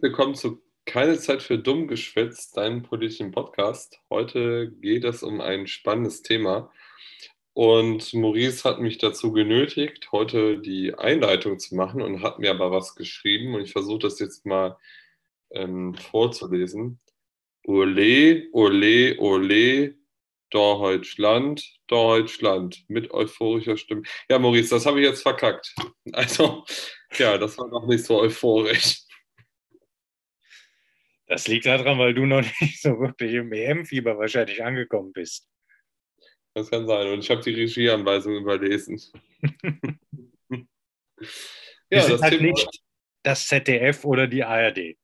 Herzlich willkommen zu Keine Zeit für Dummgeschwätz, deinem politischen Podcast. Heute geht es um ein spannendes Thema. Und Maurice hat mich dazu genötigt, heute die Einleitung zu machen und hat mir aber was geschrieben. Und ich versuche das jetzt mal ähm, vorzulesen. Ole, ole, ole, Deutschland, Deutschland mit euphorischer Stimme. Ja, Maurice, das habe ich jetzt verkackt. Also, ja, das war noch nicht so euphorisch. Das liegt daran, weil du noch nicht so wirklich im EM-Fieber wahrscheinlich angekommen bist. Das kann sein. Und ich habe die Regieanweisung überlesen. ja, das halt nicht das ZDF oder die ARD.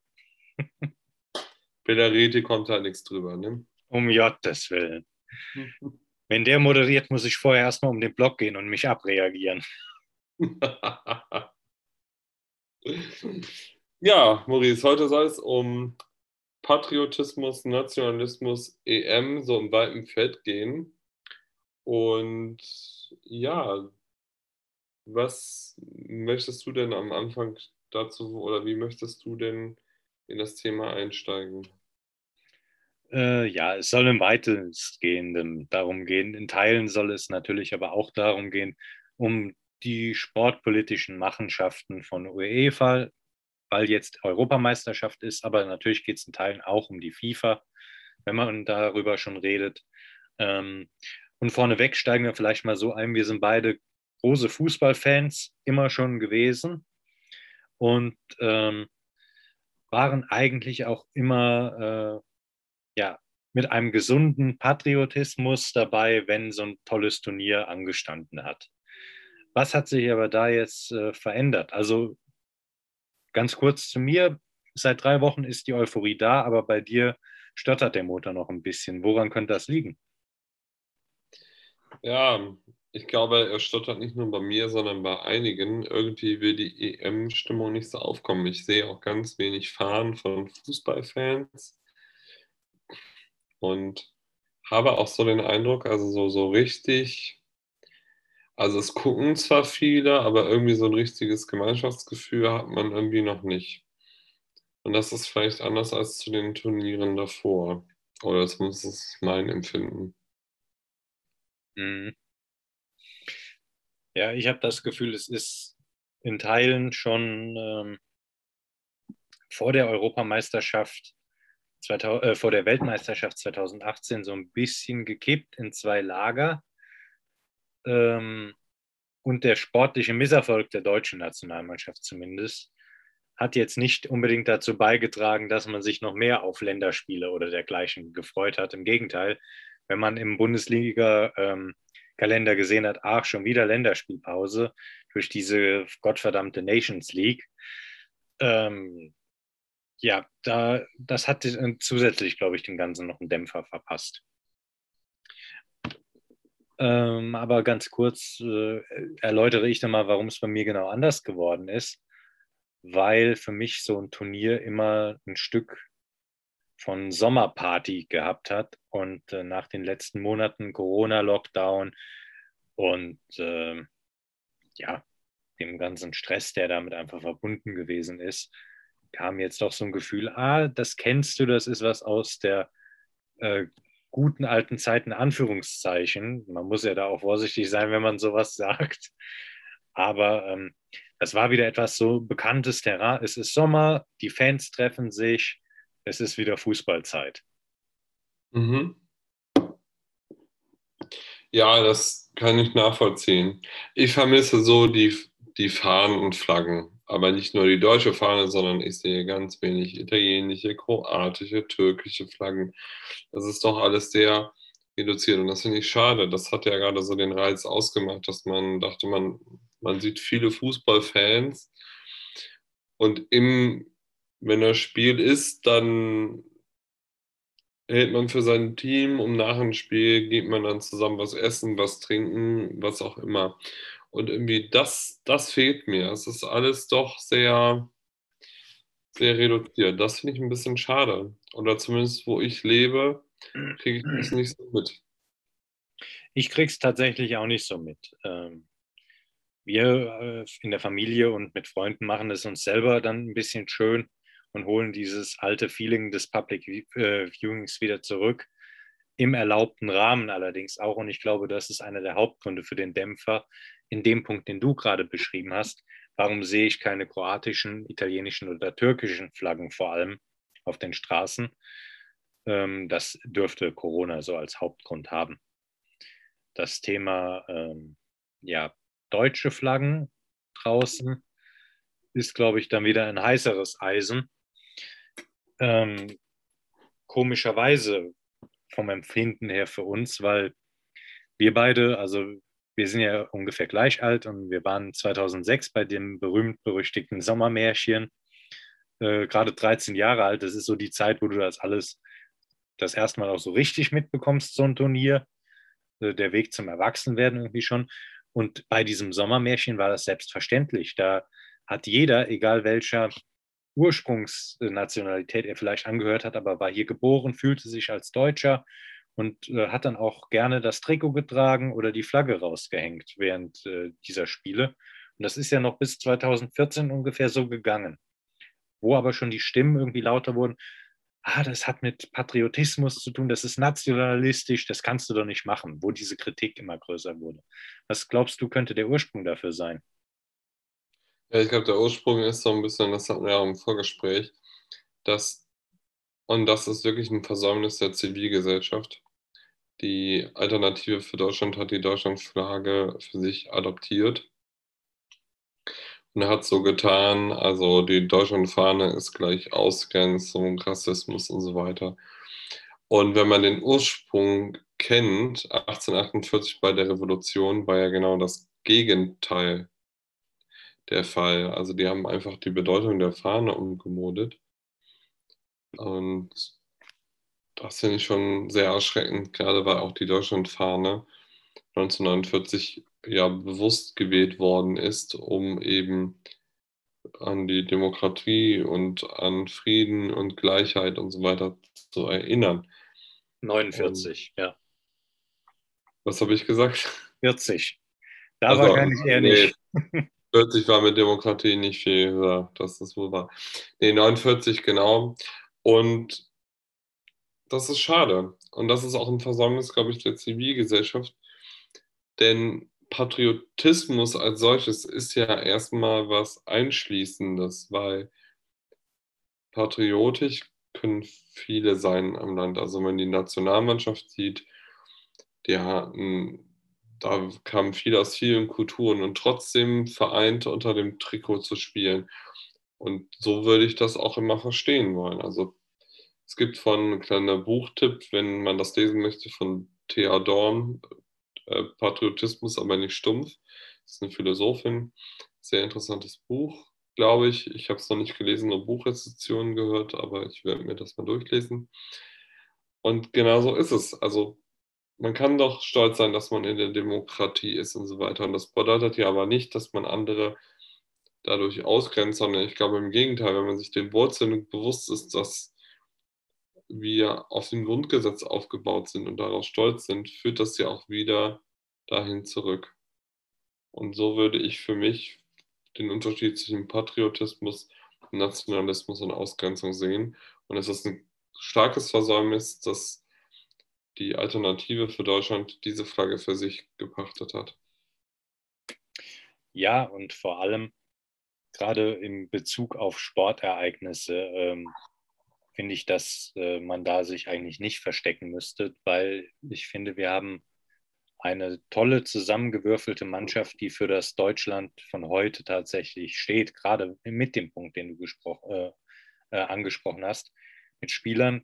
Bellareti kommt da nichts drüber, ne? Um Gottes Willen. Wenn der moderiert, muss ich vorher erstmal um den Block gehen und mich abreagieren. ja, Maurice, heute soll es um Patriotismus, Nationalismus, EM so im weiten Feld gehen. Und ja, was möchtest du denn am Anfang dazu oder wie möchtest du denn in das Thema einsteigen? Äh, ja, es soll im weitestgehenden darum gehen. In Teilen soll es natürlich aber auch darum gehen, um die sportpolitischen Machenschaften von UEFA, weil jetzt Europameisterschaft ist, aber natürlich geht es in Teilen auch um die FIFA, wenn man darüber schon redet. Ähm, und vorneweg steigen wir vielleicht mal so ein, wir sind beide große Fußballfans immer schon gewesen und ähm, waren eigentlich auch immer äh, ja, mit einem gesunden Patriotismus dabei, wenn so ein tolles Turnier angestanden hat. Was hat sich aber da jetzt äh, verändert? Also Ganz kurz zu mir. Seit drei Wochen ist die Euphorie da, aber bei dir stottert der Motor noch ein bisschen. Woran könnte das liegen? Ja, ich glaube, er stottert nicht nur bei mir, sondern bei einigen. Irgendwie will die EM-Stimmung nicht so aufkommen. Ich sehe auch ganz wenig Fahren von Fußballfans und habe auch so den Eindruck, also so, so richtig also es gucken zwar viele, aber irgendwie so ein richtiges Gemeinschaftsgefühl hat man irgendwie noch nicht. Und das ist vielleicht anders als zu den Turnieren davor. Oder muss es mein Empfinden. Mhm. Ja, ich habe das Gefühl, es ist in Teilen schon ähm, vor der Europameisterschaft, 2000, äh, vor der Weltmeisterschaft 2018 so ein bisschen gekippt in zwei Lager ähm, und der sportliche Misserfolg der deutschen Nationalmannschaft zumindest hat jetzt nicht unbedingt dazu beigetragen, dass man sich noch mehr auf Länderspiele oder dergleichen gefreut hat. Im Gegenteil, wenn man im Bundesliga-Kalender ähm, gesehen hat, ach, schon wieder Länderspielpause durch diese gottverdammte Nations League. Ähm, ja, da, das hat zusätzlich, glaube ich, dem Ganzen noch einen Dämpfer verpasst. Ähm, aber ganz kurz äh, erläutere ich dann mal, warum es bei mir genau anders geworden ist. Weil für mich so ein Turnier immer ein Stück von Sommerparty gehabt hat. Und äh, nach den letzten Monaten Corona-Lockdown und äh, ja, dem ganzen Stress, der damit einfach verbunden gewesen ist, kam jetzt doch so ein Gefühl, ah, das kennst du, das ist was aus der äh, guten alten Zeiten, Anführungszeichen. Man muss ja da auch vorsichtig sein, wenn man sowas sagt. Aber ähm, das war wieder etwas so bekanntes Terrain. Es ist Sommer, die Fans treffen sich, es ist wieder Fußballzeit. Mhm. Ja, das kann ich nachvollziehen. Ich vermisse so die, die Fahnen und Flaggen aber nicht nur die deutsche Fahne, sondern ich sehe ganz wenig italienische, kroatische, türkische Flaggen. Das ist doch alles sehr reduziert und das finde ich schade. Das hat ja gerade so den Reiz ausgemacht, dass man dachte, man, man sieht viele Fußballfans und im, wenn das Spiel ist, dann hält man für sein Team und nach dem Spiel geht man dann zusammen was essen, was trinken, was auch immer. Und irgendwie das, das fehlt mir. Es ist alles doch sehr, sehr reduziert. Das finde ich ein bisschen schade. Oder zumindest, wo ich lebe, kriege ich das nicht so mit. Ich kriege es tatsächlich auch nicht so mit. Ähm, wir äh, in der Familie und mit Freunden machen es uns selber dann ein bisschen schön und holen dieses alte Feeling des Public äh, Viewings wieder zurück. Im erlaubten Rahmen allerdings auch. Und ich glaube, das ist einer der Hauptgründe für den Dämpfer in dem Punkt, den du gerade beschrieben hast. Warum sehe ich keine kroatischen, italienischen oder türkischen Flaggen vor allem auf den Straßen? Ähm, das dürfte Corona so als Hauptgrund haben. Das Thema ähm, ja, deutsche Flaggen draußen ist, glaube ich, dann wieder ein heißeres Eisen. Ähm, komischerweise vom Empfinden her für uns, weil wir beide, also wir sind ja ungefähr gleich alt und wir waren 2006 bei dem berühmt-berüchtigten Sommermärchen, äh, gerade 13 Jahre alt. Das ist so die Zeit, wo du das alles das erste Mal auch so richtig mitbekommst, so ein Turnier. Äh, der Weg zum Erwachsenwerden irgendwie schon. Und bei diesem Sommermärchen war das selbstverständlich. Da hat jeder, egal welcher Ursprungsnationalität er vielleicht angehört hat, aber war hier geboren, fühlte sich als Deutscher und äh, hat dann auch gerne das Trikot getragen oder die Flagge rausgehängt während äh, dieser Spiele. Und das ist ja noch bis 2014 ungefähr so gegangen, wo aber schon die Stimmen irgendwie lauter wurden ah, das hat mit Patriotismus zu tun, das ist nationalistisch, das kannst du doch nicht machen, wo diese Kritik immer größer wurde. Was glaubst du, könnte der Ursprung dafür sein? Ja, ich glaube, der Ursprung ist so ein bisschen, das hatten wir ja im Vorgespräch, dass, und das ist wirklich ein Versäumnis der Zivilgesellschaft. Die Alternative für Deutschland hat die Deutschlandflagge für sich adoptiert und hat so getan, also die Deutschlandfahne ist gleich Ausgrenzung, Rassismus und so weiter. Und wenn man den Ursprung kennt, 1848 bei der Revolution war ja genau das Gegenteil der Fall. Also die haben einfach die Bedeutung der Fahne umgemodet. Und das finde ich schon sehr erschreckend, gerade weil auch die Deutschlandfahne 1949 ja bewusst gewählt worden ist, um eben an die Demokratie und an Frieden und Gleichheit und so weiter zu erinnern. 49, und, ja. Was habe ich gesagt? 40. Da also, wahrscheinlich eher nee, nicht. 40 war mit Demokratie nicht viel das wohl war. Nee, 49 genau. Und das ist schade. Und das ist auch ein Versäumnis, glaube ich, der Zivilgesellschaft. Denn Patriotismus als solches ist ja erstmal was Einschließendes, weil patriotisch können viele sein am Land. Also wenn man die Nationalmannschaft sieht, die hatten, da kamen viele aus vielen Kulturen und trotzdem vereint unter dem Trikot zu spielen. Und so würde ich das auch immer verstehen wollen. Also es gibt von ein kleiner Buchtipp, wenn man das lesen möchte, von Thea Dorn, äh, Patriotismus, aber nicht stumpf. Das ist eine Philosophin. Sehr interessantes Buch, glaube ich. Ich habe es noch nicht gelesen, nur Buchrezensionen gehört, aber ich werde mir das mal durchlesen. Und genau so ist es. Also man kann doch stolz sein, dass man in der Demokratie ist und so weiter. Und das bedeutet ja aber nicht, dass man andere dadurch ausgrenzt, sondern ich glaube im Gegenteil, wenn man sich den Wurzeln bewusst ist, dass wir auf dem Grundgesetz aufgebaut sind und darauf stolz sind, führt das ja auch wieder dahin zurück. Und so würde ich für mich den Unterschied zwischen Patriotismus, Nationalismus und Ausgrenzung sehen. Und es ist ein starkes Versäumnis, dass die Alternative für Deutschland diese Flagge für sich gepachtet hat. Ja, und vor allem gerade in Bezug auf Sportereignisse ähm, finde ich, dass äh, man da sich eigentlich nicht verstecken müsste, weil ich finde, wir haben eine tolle zusammengewürfelte Mannschaft, die für das Deutschland von heute tatsächlich steht, gerade mit dem Punkt, den du äh, äh, angesprochen hast, mit Spielern,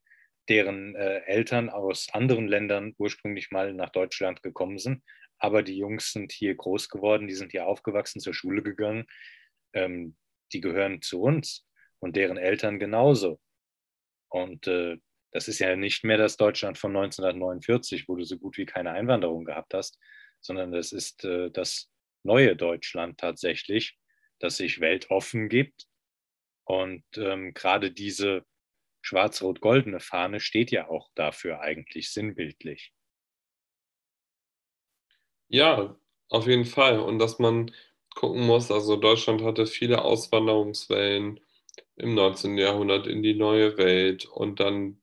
deren äh, Eltern aus anderen Ländern ursprünglich mal nach Deutschland gekommen sind. Aber die Jungs sind hier groß geworden, die sind hier aufgewachsen, zur Schule gegangen. Ähm, die gehören zu uns und deren Eltern genauso. Und äh, das ist ja nicht mehr das Deutschland von 1949, wo du so gut wie keine Einwanderung gehabt hast, sondern das ist äh, das neue Deutschland tatsächlich, das sich weltoffen gibt. Und ähm, gerade diese schwarz-rot-goldene Fahne steht ja auch dafür eigentlich sinnbildlich. Ja, auf jeden Fall. Und dass man gucken muss, also Deutschland hatte viele Auswanderungswellen im 19. Jahrhundert in die neue Welt und dann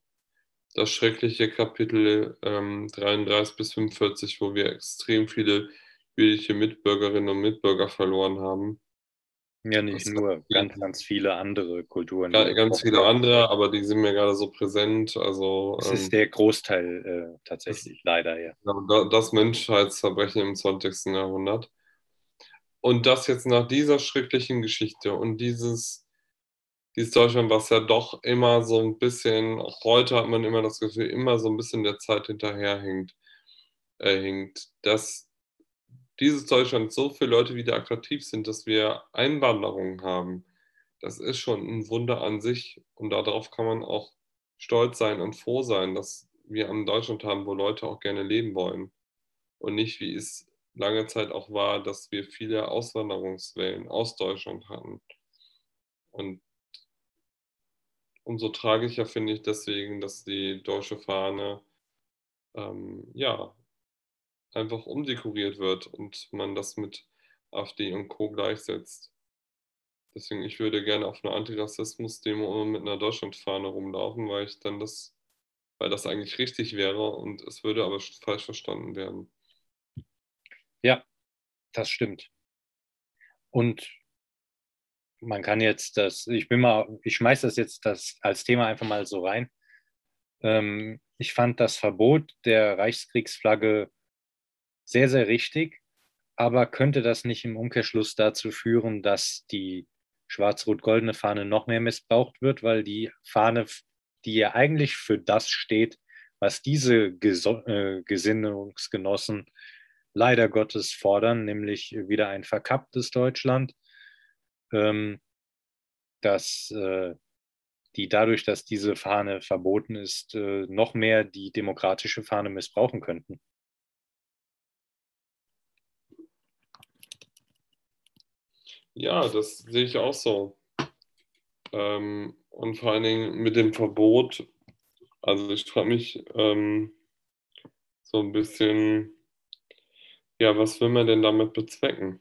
das schreckliche Kapitel ähm, 33 bis 45, wo wir extrem viele jüdische Mitbürgerinnen und Mitbürger verloren haben. Ja, nicht das nur, ganz, ganz viele andere Kulturen. Ja, ganz viele andere, aber die sind mir gerade so präsent. Also, das ähm, ist der Großteil äh, tatsächlich, das, leider, ja. Das Menschheitsverbrechen im 20. Jahrhundert. Und das jetzt nach dieser schrecklichen Geschichte und dieses, dieses Deutschland, was ja doch immer so ein bisschen, auch heute hat man immer das Gefühl, immer so ein bisschen der Zeit hinterherhinkt, äh, hinkt, dass dieses Deutschland so viele Leute wieder attraktiv sind, dass wir Einwanderungen haben, das ist schon ein Wunder an sich. Und darauf kann man auch stolz sein und froh sein, dass wir ein Deutschland haben, wo Leute auch gerne leben wollen. Und nicht, wie es lange Zeit auch war, dass wir viele Auswanderungswellen aus Deutschland hatten. Und umso tragischer finde ich deswegen, dass die deutsche Fahne ähm, ja, einfach umdekoriert wird und man das mit AfD und Co. gleichsetzt. Deswegen, ich würde gerne auf einer Antirassismus-Demo mit einer Deutschlandfahne rumlaufen, weil ich dann das, weil das eigentlich richtig wäre und es würde aber falsch verstanden werden. Ja, das stimmt. Und man kann jetzt das, ich bin mal, ich schmeiße das jetzt das als Thema einfach mal so rein. Ähm, ich fand das Verbot der Reichskriegsflagge sehr, sehr richtig. Aber könnte das nicht im Umkehrschluss dazu führen, dass die schwarz-rot-goldene Fahne noch mehr missbraucht wird, weil die Fahne, die ja eigentlich für das steht, was diese Geso äh, Gesinnungsgenossen leider Gottes fordern, nämlich wieder ein verkapptes Deutschland, ähm, dass äh, die dadurch, dass diese Fahne verboten ist, äh, noch mehr die demokratische Fahne missbrauchen könnten. Ja, das sehe ich auch so. Ähm, und vor allen Dingen mit dem Verbot, also ich frage mich ähm, so ein bisschen, ja, was will man denn damit bezwecken?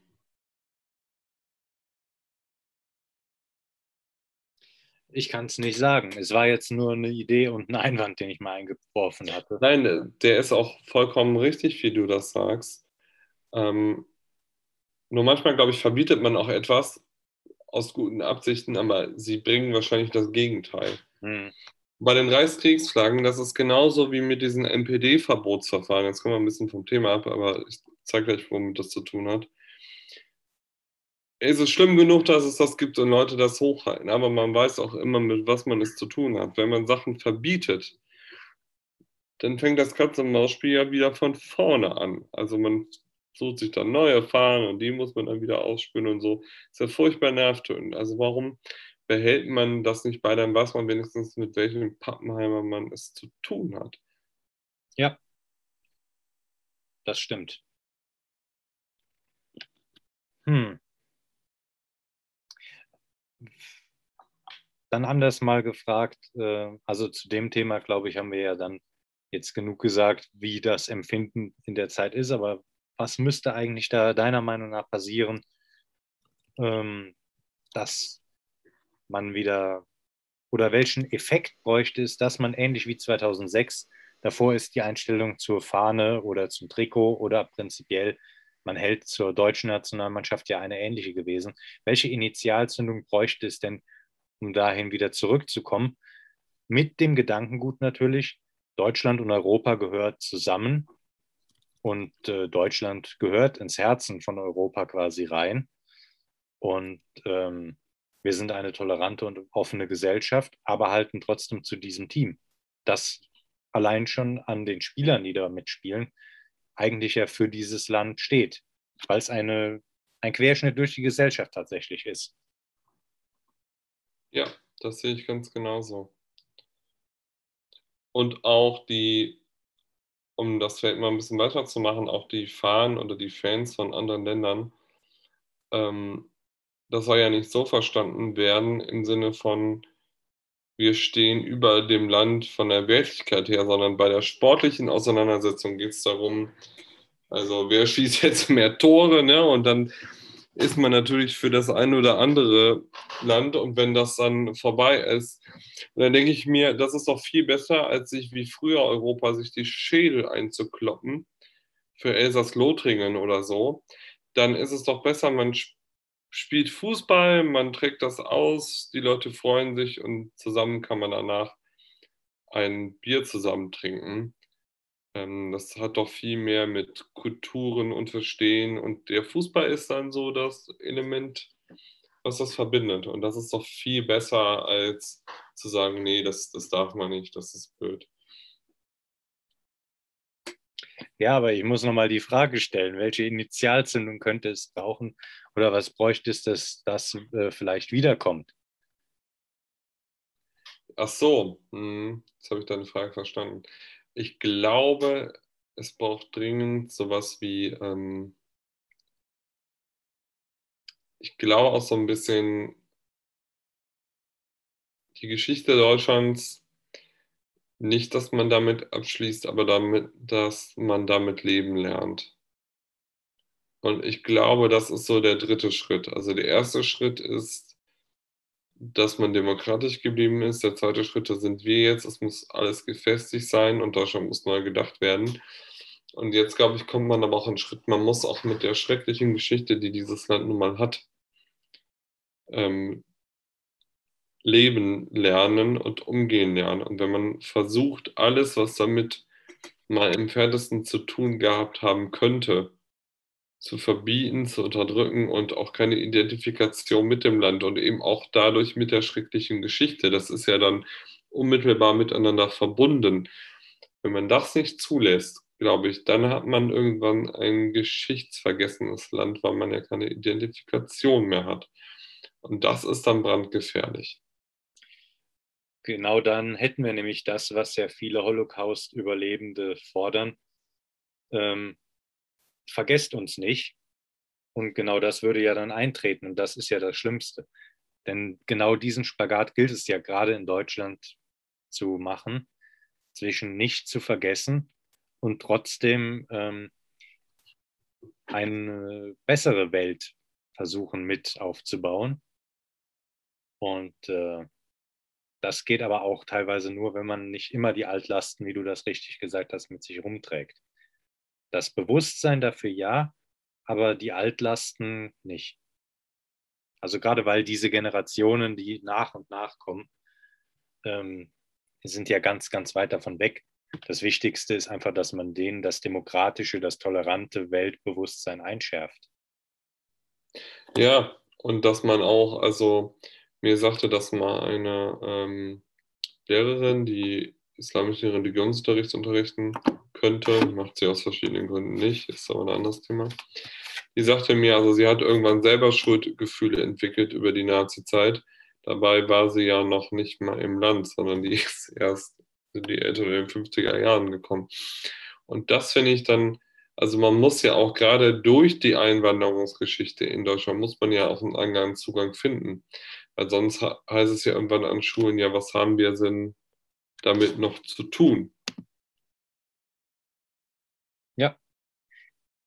Ich kann es nicht sagen. Es war jetzt nur eine Idee und ein Einwand, den ich mal eingeworfen hatte. Nein, der ist auch vollkommen richtig, wie du das sagst. Ähm, nur manchmal, glaube ich, verbietet man auch etwas aus guten Absichten, aber sie bringen wahrscheinlich das Gegenteil. Hm. Bei den Reichskriegsflaggen, das ist genauso wie mit diesen NPD-Verbotsverfahren. Jetzt kommen wir ein bisschen vom Thema ab, aber ich zeige gleich, womit das zu tun hat. Es ist schlimm genug, dass es das gibt und Leute das hochhalten, aber man weiß auch immer, mit was man es zu tun hat. Wenn man Sachen verbietet, dann fängt das Katz-und-Maus-Spiel ja wieder von vorne an. Also man sucht sich dann neue Fahnen und die muss man dann wieder ausspülen und so. Ist ja furchtbar nervtötend. Also warum behält man das nicht bei, dann weiß man wenigstens, mit welchem Pappenheimer man es zu tun hat. Ja, das stimmt. Hm. Dann anders mal gefragt, äh, also zu dem Thema, glaube ich, haben wir ja dann jetzt genug gesagt, wie das Empfinden in der Zeit ist, aber was müsste eigentlich da deiner Meinung nach passieren, ähm, dass man wieder oder welchen Effekt bräuchte es, dass man ähnlich wie 2006 davor ist die Einstellung zur Fahne oder zum Trikot oder prinzipiell man hält zur deutschen Nationalmannschaft ja eine ähnliche gewesen. Welche Initialzündung bräuchte es denn, um dahin wieder zurückzukommen? Mit dem Gedankengut natürlich, Deutschland und Europa gehört zusammen und äh, Deutschland gehört ins Herzen von Europa quasi rein. Und ähm, wir sind eine tolerante und offene Gesellschaft, aber halten trotzdem zu diesem Team. Das allein schon an den Spielern, die da mitspielen, eigentlich ja für dieses Land steht, weil es eine, ein Querschnitt durch die Gesellschaft tatsächlich ist. Ja, das sehe ich ganz genauso. Und auch die um das vielleicht mal ein bisschen weiterzumachen, auch die Fahnen oder die Fans von anderen Ländern, ähm, das soll ja nicht so verstanden werden im Sinne von, wir stehen über dem Land von der Wertigkeit her, sondern bei der sportlichen Auseinandersetzung geht es darum, also wer schießt jetzt mehr Tore, ne? Und dann ist man natürlich für das eine oder andere Land und wenn das dann vorbei ist, dann denke ich mir, das ist doch viel besser, als sich wie früher Europa sich die Schädel einzukloppen für Elsass-Lothringen oder so. Dann ist es doch besser, man spielt Fußball, man trägt das aus, die Leute freuen sich und zusammen kann man danach ein Bier zusammen trinken. Ähm, das hat doch viel mehr mit Kulturen und Verstehen und der Fußball ist dann so das Element, was das verbindet. Und das ist doch viel besser, als zu sagen, nee, das, das darf man nicht, das ist blöd. Ja, aber ich muss nochmal die Frage stellen, welche Initialzündung könnte es brauchen oder was bräuchte es, dass das äh, vielleicht wiederkommt? Ach so, hm, jetzt habe ich deine Frage verstanden. Ich glaube, es braucht dringend sowas wie, ähm, ich glaube auch so ein bisschen die Geschichte Deutschlands, nicht, dass man damit abschließt, aber damit, dass man damit leben lernt. Und ich glaube, das ist so der dritte Schritt. Also der erste Schritt ist, dass man demokratisch geblieben ist. Der zweite Schritt, da sind wir jetzt. Es muss alles gefestigt sein und Deutschland muss neu gedacht werden. Und jetzt, glaube ich, kommt man aber auch einen Schritt, man muss auch mit der schrecklichen Geschichte, die dieses Land nun mal hat, ähm, leben lernen und umgehen lernen. Und wenn man versucht, alles, was damit mal im Fernsten zu tun gehabt haben könnte, zu verbieten, zu unterdrücken und auch keine Identifikation mit dem Land und eben auch dadurch mit der schrecklichen Geschichte. Das ist ja dann unmittelbar miteinander verbunden. Wenn man das nicht zulässt, glaube ich, dann hat man irgendwann ein geschichtsvergessenes Land, weil man ja keine Identifikation mehr hat. Und das ist dann brandgefährlich. Genau dann hätten wir nämlich das, was ja viele Holocaust-Überlebende fordern. Ähm, vergesst uns nicht. Und genau das würde ja dann eintreten. Und das ist ja das Schlimmste. Denn genau diesen Spagat gilt es ja gerade in Deutschland zu machen, zwischen nicht zu vergessen und trotzdem ähm, eine bessere Welt versuchen mit aufzubauen. Und äh, das geht aber auch teilweise nur, wenn man nicht immer die Altlasten, wie du das richtig gesagt hast, mit sich rumträgt. Das Bewusstsein dafür ja, aber die Altlasten nicht. Also gerade weil diese Generationen, die nach und nach kommen, ähm, sind ja ganz, ganz weit davon weg. Das Wichtigste ist einfach, dass man denen das demokratische, das tolerante Weltbewusstsein einschärft. Ja, und dass man auch, also mir sagte das mal eine ähm, Lehrerin, die islamischen Religionsunterricht unterrichten könnte, macht sie aus verschiedenen Gründen nicht, ist aber ein anderes Thema. Die sagte mir, also sie hat irgendwann selber Schuldgefühle entwickelt über die Nazi-Zeit. Dabei war sie ja noch nicht mal im Land, sondern die ist erst in die Eltern in den 50er Jahren gekommen. Und das finde ich dann, also man muss ja auch gerade durch die Einwanderungsgeschichte in Deutschland, muss man ja auch einen anderen Zugang finden. Weil sonst heißt es ja irgendwann an Schulen, ja, was haben wir denn damit noch zu tun? Ja,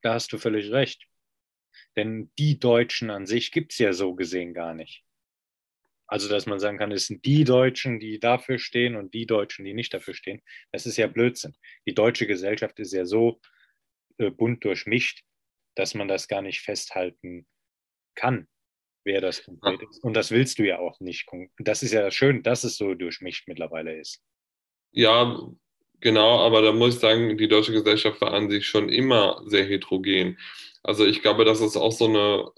da hast du völlig recht. Denn die Deutschen an sich gibt es ja so gesehen gar nicht. Also, dass man sagen kann, es sind die Deutschen, die dafür stehen und die Deutschen, die nicht dafür stehen. Das ist ja Blödsinn. Die deutsche Gesellschaft ist ja so äh, bunt durchmischt, dass man das gar nicht festhalten kann wer das konkret ist. Und das willst du ja auch nicht. Das ist ja schön, dass es so durchmischt mittlerweile ist. Ja, genau, aber da muss ich sagen, die deutsche Gesellschaft war an sich schon immer sehr heterogen. Also ich glaube, dass es auch so eine,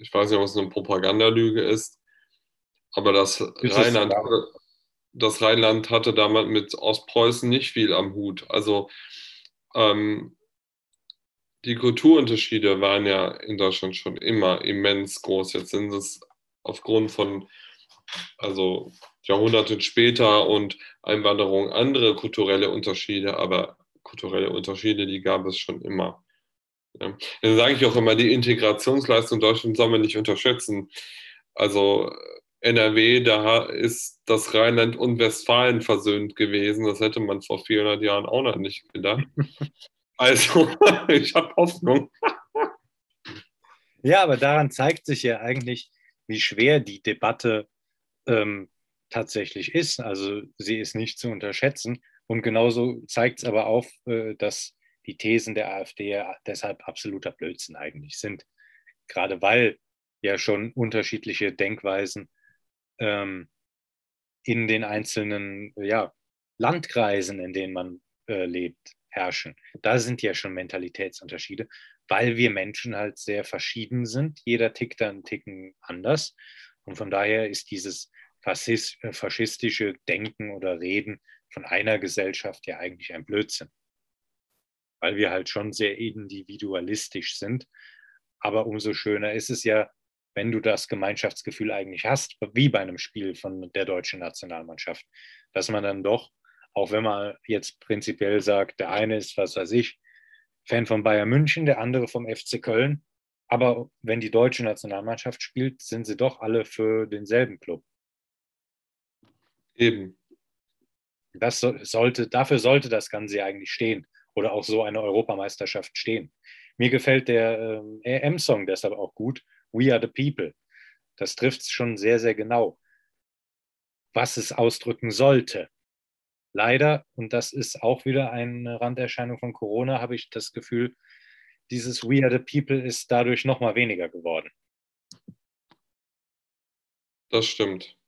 ich weiß nicht, ob es eine Propagandalüge ist, aber das Rheinland, das Rheinland hatte damals mit Ostpreußen nicht viel am Hut. Also ähm, die Kulturunterschiede waren ja in Deutschland schon immer immens groß. Jetzt sind es aufgrund von, also Jahrhunderten später und Einwanderung andere kulturelle Unterschiede, aber kulturelle Unterschiede, die gab es schon immer. Ja. Dann sage ich auch immer, die Integrationsleistung Deutschlands soll man nicht unterschätzen. Also NRW, da ist das Rheinland und Westfalen versöhnt gewesen. Das hätte man vor 400 Jahren auch noch nicht gedacht. Also, ich habe Hoffnung. Ja, aber daran zeigt sich ja eigentlich, wie schwer die Debatte ähm, tatsächlich ist. Also sie ist nicht zu unterschätzen. Und genauso zeigt es aber auf, äh, dass die Thesen der AfD ja deshalb absoluter Blödsinn eigentlich sind. Gerade weil ja schon unterschiedliche Denkweisen ähm, in den einzelnen ja, Landkreisen, in denen man äh, lebt, herrschen. Da sind ja schon Mentalitätsunterschiede, weil wir Menschen halt sehr verschieden sind. Jeder tickt da einen Ticken anders. Und von daher ist dieses äh, faschistische Denken oder Reden von einer Gesellschaft ja eigentlich ein Blödsinn. Weil wir halt schon sehr individualistisch sind. Aber umso schöner ist es ja, wenn du das Gemeinschaftsgefühl eigentlich hast, wie bei einem Spiel von der deutschen Nationalmannschaft, dass man dann doch, auch wenn man jetzt prinzipiell sagt, der eine ist, was weiß ich, Fan von Bayern München, der andere vom FC Köln, aber wenn die deutsche Nationalmannschaft spielt, sind sie doch alle für denselben Club. Eben. Das sollte, dafür sollte das Ganze eigentlich stehen oder auch so eine Europameisterschaft stehen. Mir gefällt der äh, EM-Song deshalb auch gut, We Are the People. Das trifft es schon sehr, sehr genau, was es ausdrücken sollte. Leider, und das ist auch wieder eine Randerscheinung von Corona, habe ich das Gefühl, dieses We Are the People ist dadurch noch mal weniger geworden. Das stimmt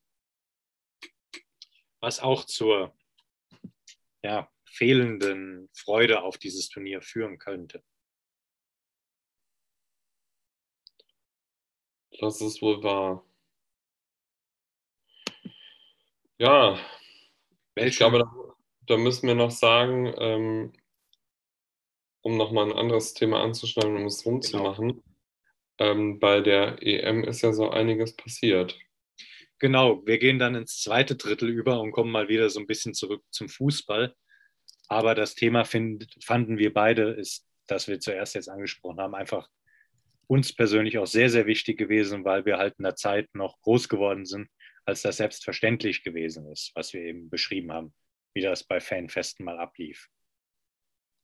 was auch zur ja, fehlenden Freude auf dieses Turnier führen könnte. Das ist wohl wahr. Ja? Ich glaube, da, da, müssen wir noch sagen, ähm, um nochmal ein anderes Thema anzuschneiden, um es rund genau. zu machen. Ähm, bei der EM ist ja so einiges passiert. Genau, wir gehen dann ins zweite Drittel über und kommen mal wieder so ein bisschen zurück zum Fußball. Aber das Thema find, fanden wir beide, ist, das wir zuerst jetzt angesprochen haben, einfach uns persönlich auch sehr, sehr wichtig gewesen, weil wir halt in der Zeit noch groß geworden sind, als das selbstverständlich gewesen ist, was wir eben beschrieben haben, wie das bei Fanfesten mal ablief.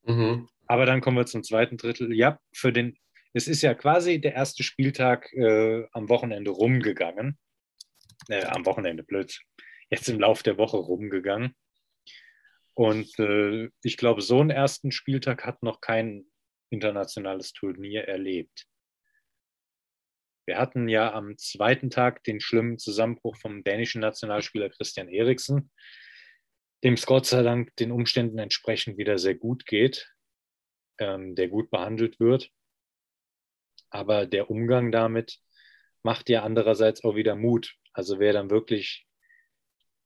Mhm. Aber dann kommen wir zum zweiten Drittel. Ja, für den, es ist ja quasi der erste Spieltag äh, am Wochenende rumgegangen äh, am Wochenende, blöd, jetzt im Laufe der Woche rumgegangen. Und äh, ich glaube, so einen ersten Spieltag hat noch kein internationales Turnier erlebt. Wir hatten ja am zweiten Tag den schlimmen Zusammenbruch vom dänischen Nationalspieler Christian Eriksen, dem es Gott sei Dank den Umständen entsprechend wieder sehr gut geht, ähm, der gut behandelt wird. Aber der Umgang damit macht ja andererseits auch wieder Mut, also wer dann wirklich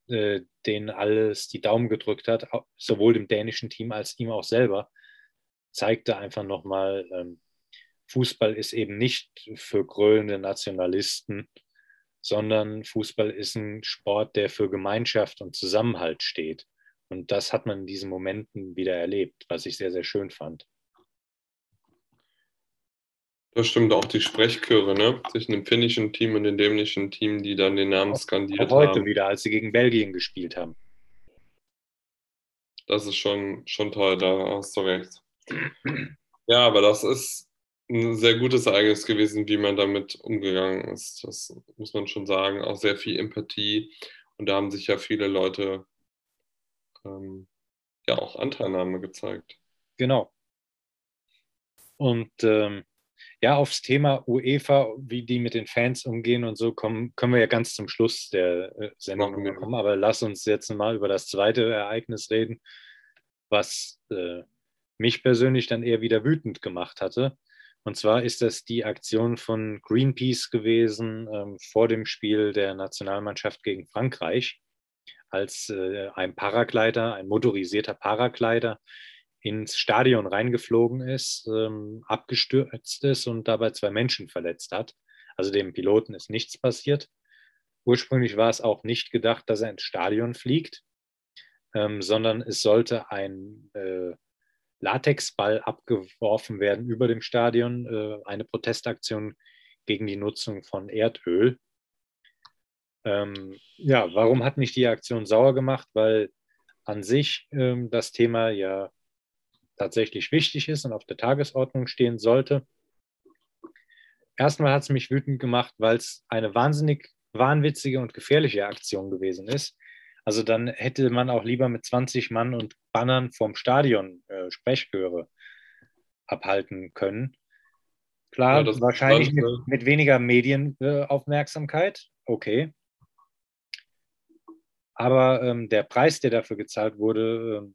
äh, denen alles die Daumen gedrückt hat, sowohl dem dänischen Team als ihm auch selber, zeigte einfach nochmal, ähm, Fußball ist eben nicht für grölende Nationalisten, sondern Fußball ist ein Sport, der für Gemeinschaft und Zusammenhalt steht. Und das hat man in diesen Momenten wieder erlebt, was ich sehr, sehr schön fand. Das stimmt auch die Sprechchöre, ne? Zwischen dem finnischen Team und dem dänischen Team, die dann den Namen skandiert auch heute haben. wieder, als sie gegen Belgien gespielt haben. Das ist schon, schon toll, da hast du recht. Ja, aber das ist ein sehr gutes Ereignis gewesen, wie man damit umgegangen ist. Das muss man schon sagen. Auch sehr viel Empathie. Und da haben sich ja viele Leute ähm, ja auch Anteilnahme gezeigt. Genau. Und ähm, ja, aufs Thema UEFA, wie die mit den Fans umgehen und so, kommen, können wir ja ganz zum Schluss der äh, Sendung kommen. Aber lass uns jetzt mal über das zweite Ereignis reden, was äh, mich persönlich dann eher wieder wütend gemacht hatte. Und zwar ist das die Aktion von Greenpeace gewesen ähm, vor dem Spiel der Nationalmannschaft gegen Frankreich, als äh, ein Paragleiter, ein motorisierter Paragleiter, ins Stadion reingeflogen ist, ähm, abgestürzt ist und dabei zwei Menschen verletzt hat. Also dem Piloten ist nichts passiert. Ursprünglich war es auch nicht gedacht, dass er ins Stadion fliegt, ähm, sondern es sollte ein äh, Latexball abgeworfen werden über dem Stadion, äh, eine Protestaktion gegen die Nutzung von Erdöl. Ähm, ja, warum hat mich die Aktion sauer gemacht? Weil an sich ähm, das Thema ja tatsächlich wichtig ist und auf der Tagesordnung stehen sollte. erstmal hat es mich wütend gemacht, weil es eine wahnsinnig wahnwitzige und gefährliche Aktion gewesen ist. Also dann hätte man auch lieber mit 20 Mann und Bannern vom Stadion äh, Sprechchöre abhalten können. Klar, ja, wahrscheinlich mit, mit, weniger Medienaufmerksamkeit, äh, okay. Aber ähm, der Preis, der dafür gezahlt wurde, äh,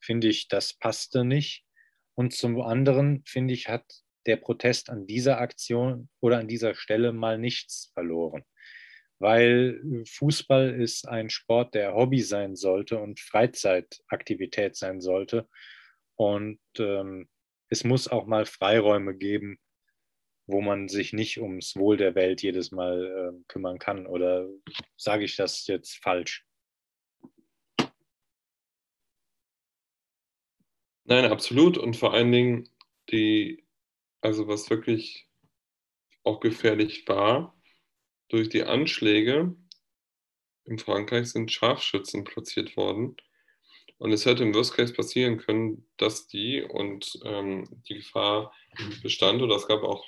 finde ich, das passte nicht. Und zum anderen, finde ich, hat der Protest an dieser Aktion oder an dieser Stelle mal nichts verloren. Weil Fußball ist ein Sport, der Hobby sein sollte und Freizeitaktivität sein sollte. Und ähm, es muss auch mal Freiräume geben, wo man sich nicht ums Wohl der Welt jedes Mal äh, kümmern kann. Oder sage ich das jetzt falsch? Nein, absolut. Und vor allen Dingen die, also was wirklich auch gefährlich war, durch die Anschläge in Frankreich sind Scharfschützen platziert worden. Und es hätte im Worst Case passieren können, dass die und ähm, die Gefahr bestand, oder es gab auch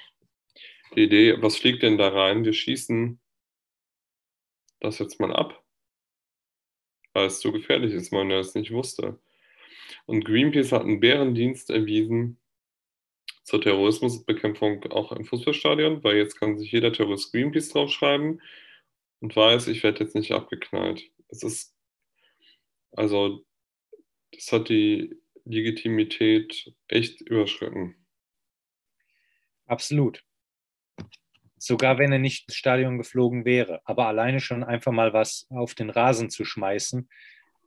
die Idee, was fliegt denn da rein? Wir schießen das jetzt mal ab, weil es zu gefährlich ist, man ja es nicht wusste. Und Greenpeace hat einen Bärendienst erwiesen zur Terrorismusbekämpfung auch im Fußballstadion, weil jetzt kann sich jeder Terrorist Greenpeace draufschreiben und weiß, ich werde jetzt nicht abgeknallt. Es ist, also das hat die Legitimität echt überschritten. Absolut. Sogar wenn er nicht ins Stadion geflogen wäre. Aber alleine schon einfach mal was auf den Rasen zu schmeißen,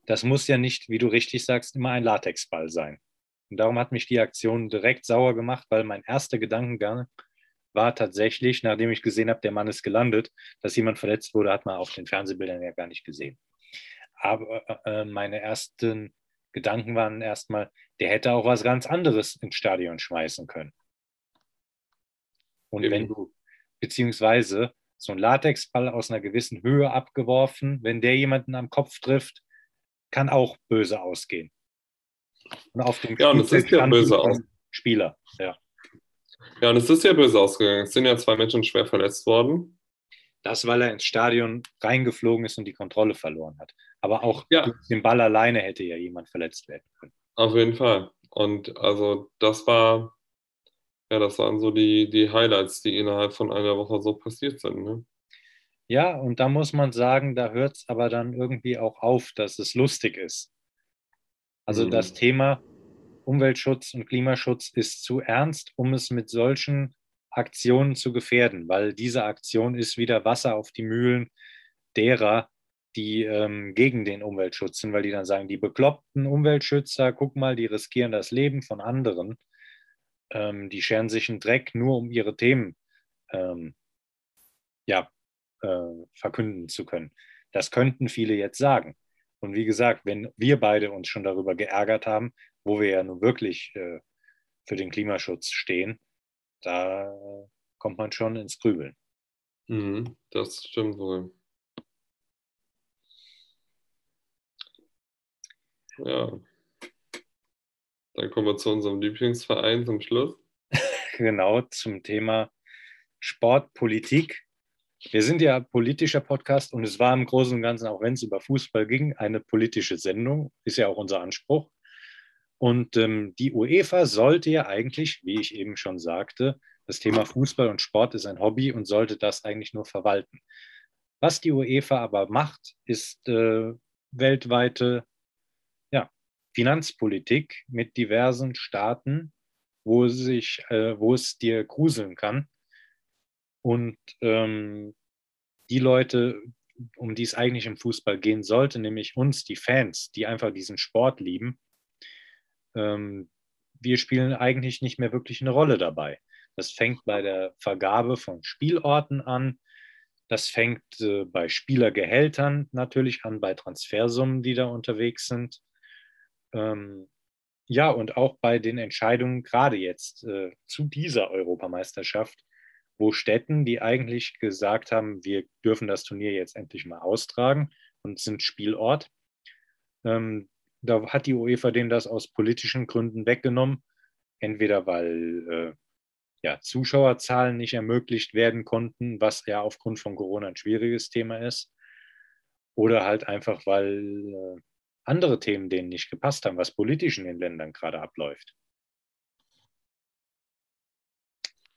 das muss ja nicht, wie du richtig sagst, immer ein Latexball sein. Und darum hat mich die Aktion direkt sauer gemacht, weil mein erster Gedankengang war tatsächlich, nachdem ich gesehen habe, der Mann ist gelandet, dass jemand verletzt wurde, hat man auf den Fernsehbildern ja gar nicht gesehen. Aber äh, meine ersten Gedanken waren erstmal, der hätte auch was ganz anderes ins Stadion schmeißen können. Und Eben. wenn du, beziehungsweise so ein Latexball aus einer gewissen Höhe abgeworfen, wenn der jemanden am Kopf trifft, kann auch böse ausgehen. Und auf dem ja, und es ist ja böse aus. Spieler, ja. Ja, und es ist ja böse ausgegangen. Es sind ja zwei Menschen schwer verletzt worden. Das, weil er ins Stadion reingeflogen ist und die Kontrolle verloren hat. Aber auch ja. den Ball alleine hätte ja jemand verletzt werden können. Auf jeden Fall. Und also das war, ja, das waren so die, die Highlights, die innerhalb von einer Woche so passiert sind. Ne? Ja, und da muss man sagen, da hört es aber dann irgendwie auch auf, dass es lustig ist. Also mhm. das Thema Umweltschutz und Klimaschutz ist zu ernst, um es mit solchen Aktionen zu gefährden, weil diese Aktion ist wieder Wasser auf die Mühlen derer, die ähm, gegen den Umweltschutz sind, weil die dann sagen, die bekloppten Umweltschützer, guck mal, die riskieren das Leben von anderen, ähm, die scheren sich einen Dreck nur, um ihre Themen ähm, ja, äh, verkünden zu können. Das könnten viele jetzt sagen. Und wie gesagt, wenn wir beide uns schon darüber geärgert haben, wo wir ja nun wirklich äh, für den Klimaschutz stehen, da kommt man schon ins Grübeln. Mhm, das stimmt wohl. Ja. Dann kommen wir zu unserem Lieblingsverein zum Schluss. genau, zum Thema Sportpolitik. Wir sind ja politischer Podcast und es war im Großen und Ganzen, auch wenn es über Fußball ging, eine politische Sendung, ist ja auch unser Anspruch. Und ähm, die UEFA sollte ja eigentlich, wie ich eben schon sagte, das Thema Fußball und Sport ist ein Hobby und sollte das eigentlich nur verwalten. Was die UEFA aber macht, ist äh, weltweite Finanzpolitik mit diversen Staaten, wo, sich, äh, wo es dir gruseln kann. Und ähm, die Leute, um die es eigentlich im Fußball gehen sollte, nämlich uns, die Fans, die einfach diesen Sport lieben, ähm, wir spielen eigentlich nicht mehr wirklich eine Rolle dabei. Das fängt bei der Vergabe von Spielorten an. Das fängt äh, bei Spielergehältern natürlich an, bei Transfersummen, die da unterwegs sind. Ähm, ja, und auch bei den Entscheidungen gerade jetzt äh, zu dieser Europameisterschaft, wo Städten, die eigentlich gesagt haben, wir dürfen das Turnier jetzt endlich mal austragen und sind Spielort, ähm, da hat die UEFA denen das aus politischen Gründen weggenommen. Entweder weil äh, ja, Zuschauerzahlen nicht ermöglicht werden konnten, was ja aufgrund von Corona ein schwieriges Thema ist. Oder halt einfach, weil äh, andere Themen denen nicht gepasst haben, was politisch in den Ländern gerade abläuft.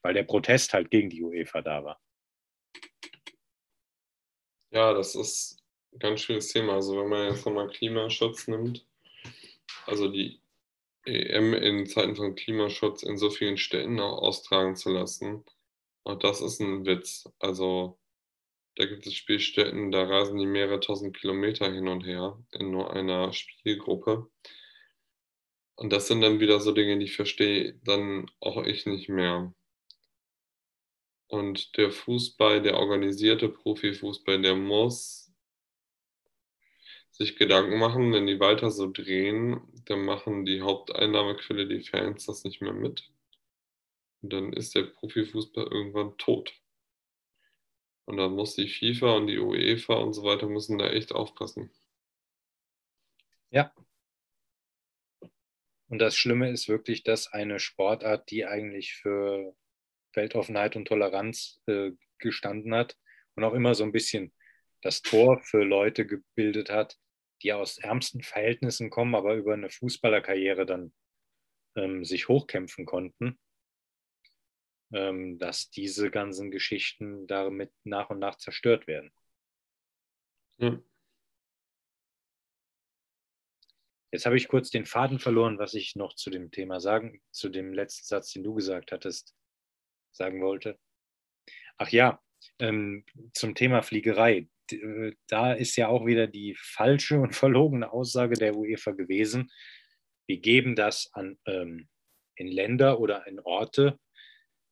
Weil der Protest halt gegen die UEFA da war. Ja, das ist ein ganz schwieriges Thema. Also wenn man jetzt nochmal Klimaschutz nimmt, also die EM in Zeiten von Klimaschutz in so vielen Städten auch austragen zu lassen, auch das ist ein Witz. Also da gibt es Spielstätten, da reisen die mehrere tausend Kilometer hin und her in nur einer Spielgruppe. Und das sind dann wieder so Dinge, die verstehe dann auch ich nicht mehr. Und der Fußball, der organisierte Profifußball, der muss sich Gedanken machen, wenn die weiter so drehen, dann machen die Haupteinnahmequelle, die Fans, das nicht mehr mit. Und dann ist der Profifußball irgendwann tot. Und dann muss die FIFA und die UEFA und so weiter müssen da echt aufpassen. Ja. Und das Schlimme ist wirklich, dass eine Sportart, die eigentlich für Weltoffenheit und Toleranz äh, gestanden hat und auch immer so ein bisschen das Tor für Leute gebildet hat, die aus ärmsten Verhältnissen kommen, aber über eine Fußballerkarriere dann ähm, sich hochkämpfen konnten ähm, dass diese ganzen Geschichten damit nach und nach zerstört werden. Ja. Jetzt habe ich kurz den Faden verloren, was ich noch zu dem Thema sagen, zu dem letzten Satz, den du gesagt hattest, sagen wollte. Ach ja, ähm, zum Thema Fliegerei. Äh, da ist ja auch wieder die falsche und verlogene Aussage der UEFA gewesen. Wir geben das an, ähm, in Länder oder in Orte,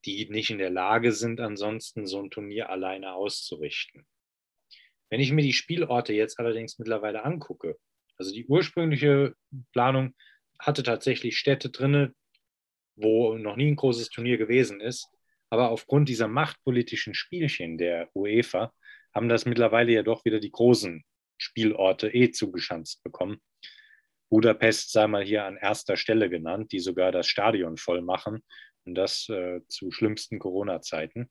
die nicht in der Lage sind, ansonsten so ein Turnier alleine auszurichten. Wenn ich mir die Spielorte jetzt allerdings mittlerweile angucke, also die ursprüngliche Planung hatte tatsächlich Städte drin, wo noch nie ein großes Turnier gewesen ist, aber aufgrund dieser machtpolitischen Spielchen der UEFA haben das mittlerweile ja doch wieder die großen Spielorte eh zugeschanzt bekommen. Budapest sei mal hier an erster Stelle genannt, die sogar das Stadion voll machen und das äh, zu schlimmsten Corona-Zeiten.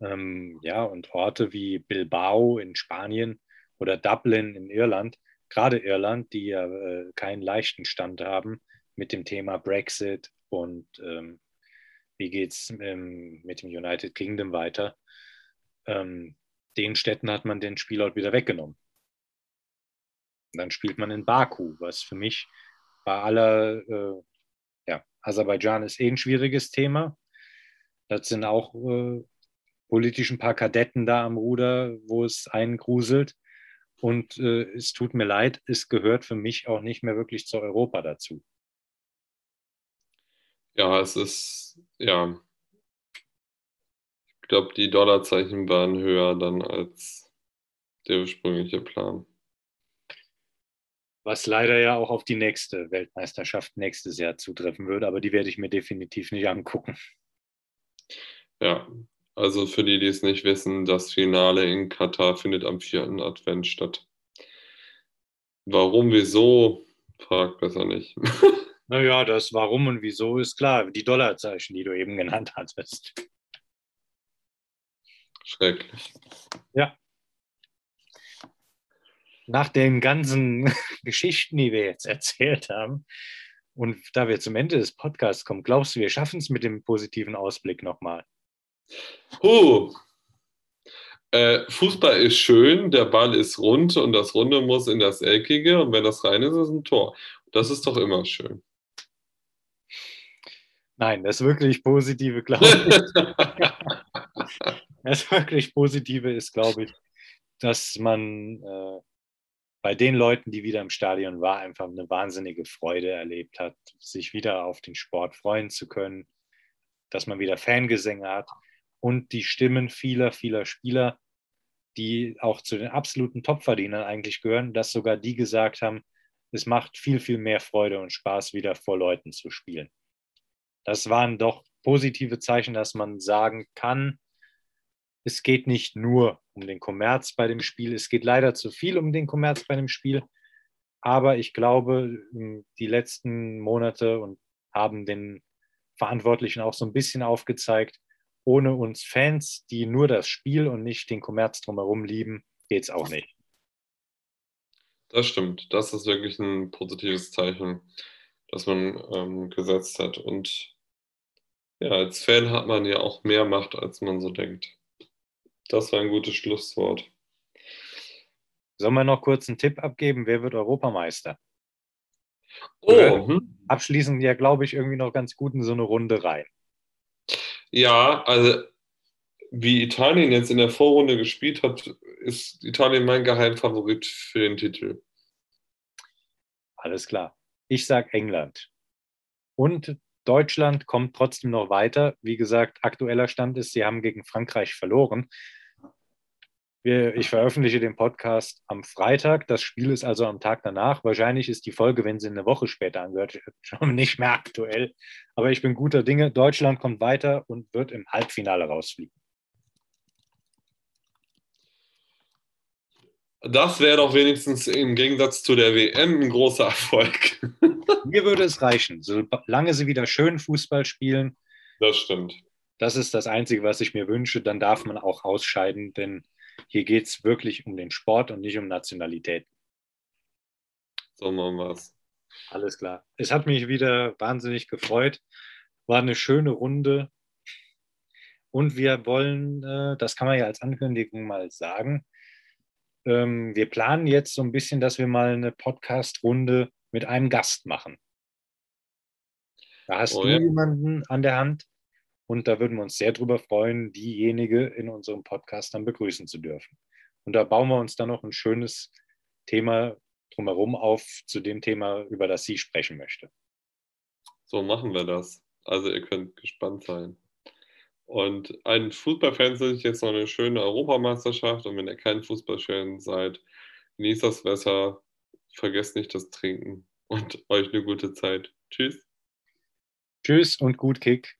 Ähm, ja, und Orte wie Bilbao in Spanien oder Dublin in Irland, gerade Irland, die ja äh, keinen leichten Stand haben mit dem Thema Brexit und ähm, wie geht es ähm, mit dem United Kingdom weiter. Ähm, den Städten hat man den Spielort wieder weggenommen. Dann spielt man in Baku, was für mich bei aller äh, Aserbaidschan ist eh ein schwieriges Thema. Das sind auch äh, politisch ein paar Kadetten da am Ruder, wo es einen gruselt. Und äh, es tut mir leid, es gehört für mich auch nicht mehr wirklich zu Europa dazu. Ja, es ist, ja, ich glaube, die Dollarzeichen waren höher dann als der ursprüngliche Plan was leider ja auch auf die nächste Weltmeisterschaft nächstes Jahr zutreffen würde, aber die werde ich mir definitiv nicht angucken. Ja, also für die, die es nicht wissen, das Finale in Katar findet am 4. Advent statt. Warum, wieso, fragt besser nicht. Naja, das Warum und Wieso ist klar. Die Dollarzeichen, die du eben genannt hattest. Schrecklich. Ja nach den ganzen Geschichten, die wir jetzt erzählt haben, und da wir zum Ende des Podcasts kommen, glaubst du, wir schaffen es mit dem positiven Ausblick nochmal? Huh. Äh, Fußball ist schön, der Ball ist rund und das Runde muss in das Eckige und wenn das rein ist, ist es ein Tor. Das ist doch immer schön. Nein, das wirklich Positive, glaube ich. das wirklich Positive ist, glaube ich, dass man äh, bei den Leuten, die wieder im Stadion waren, einfach eine wahnsinnige Freude erlebt hat, sich wieder auf den Sport freuen zu können, dass man wieder Fangesänge hat und die Stimmen vieler, vieler Spieler, die auch zu den absoluten Topverdienern eigentlich gehören, dass sogar die gesagt haben, es macht viel, viel mehr Freude und Spaß, wieder vor Leuten zu spielen. Das waren doch positive Zeichen, dass man sagen kann, es geht nicht nur um den Kommerz bei dem Spiel, es geht leider zu viel um den Kommerz bei dem Spiel, aber ich glaube, die letzten Monate und haben den Verantwortlichen auch so ein bisschen aufgezeigt, ohne uns Fans, die nur das Spiel und nicht den Kommerz drumherum lieben, geht es auch nicht. Das stimmt. Das ist wirklich ein positives Zeichen, das man ähm, gesetzt hat. Und ja, als Fan hat man ja auch mehr Macht, als man so denkt. Das war ein gutes Schlusswort. Sollen wir noch kurz einen Tipp abgeben? Wer wird Europameister? Oh, hm. Abschließend ja, glaube ich, irgendwie noch ganz gut in so eine Runde rein. Ja, also wie Italien jetzt in der Vorrunde gespielt hat, ist Italien mein Geheimfavorit für den Titel. Alles klar. Ich sage England. Und Deutschland kommt trotzdem noch weiter. Wie gesagt, aktueller Stand ist, sie haben gegen Frankreich verloren. Ich veröffentliche den Podcast am Freitag. Das Spiel ist also am Tag danach. Wahrscheinlich ist die Folge, wenn sie eine Woche später angehört, schon nicht mehr aktuell. Aber ich bin guter Dinge. Deutschland kommt weiter und wird im Halbfinale rausfliegen. Das wäre doch wenigstens im Gegensatz zu der WM ein großer Erfolg. Mir würde es reichen, solange sie wieder schön Fußball spielen. Das stimmt. Das ist das Einzige, was ich mir wünsche. Dann darf man auch ausscheiden, denn hier geht es wirklich um den Sport und nicht um Nationalität. So machen wir es. Alles klar. Es hat mich wieder wahnsinnig gefreut. War eine schöne Runde. Und wir wollen, äh, das kann man ja als Ankündigung mal sagen, ähm, wir planen jetzt so ein bisschen, dass wir mal eine Podcast-Runde mit einem Gast machen. Da hast oh, du ja. jemanden an der Hand und da würden wir uns sehr drüber freuen, diejenige in unserem Podcast dann begrüßen zu dürfen. Und da bauen wir uns dann noch ein schönes Thema drumherum auf zu dem Thema, über das sie sprechen möchte. So machen wir das. Also ihr könnt gespannt sein. Und ein Fußballfan ist jetzt noch eine schöne Europameisterschaft. Und wenn ihr kein Fußballfan seid, genießt das Wetter, vergesst nicht das Trinken und euch eine gute Zeit. Tschüss. Tschüss und gut Kick.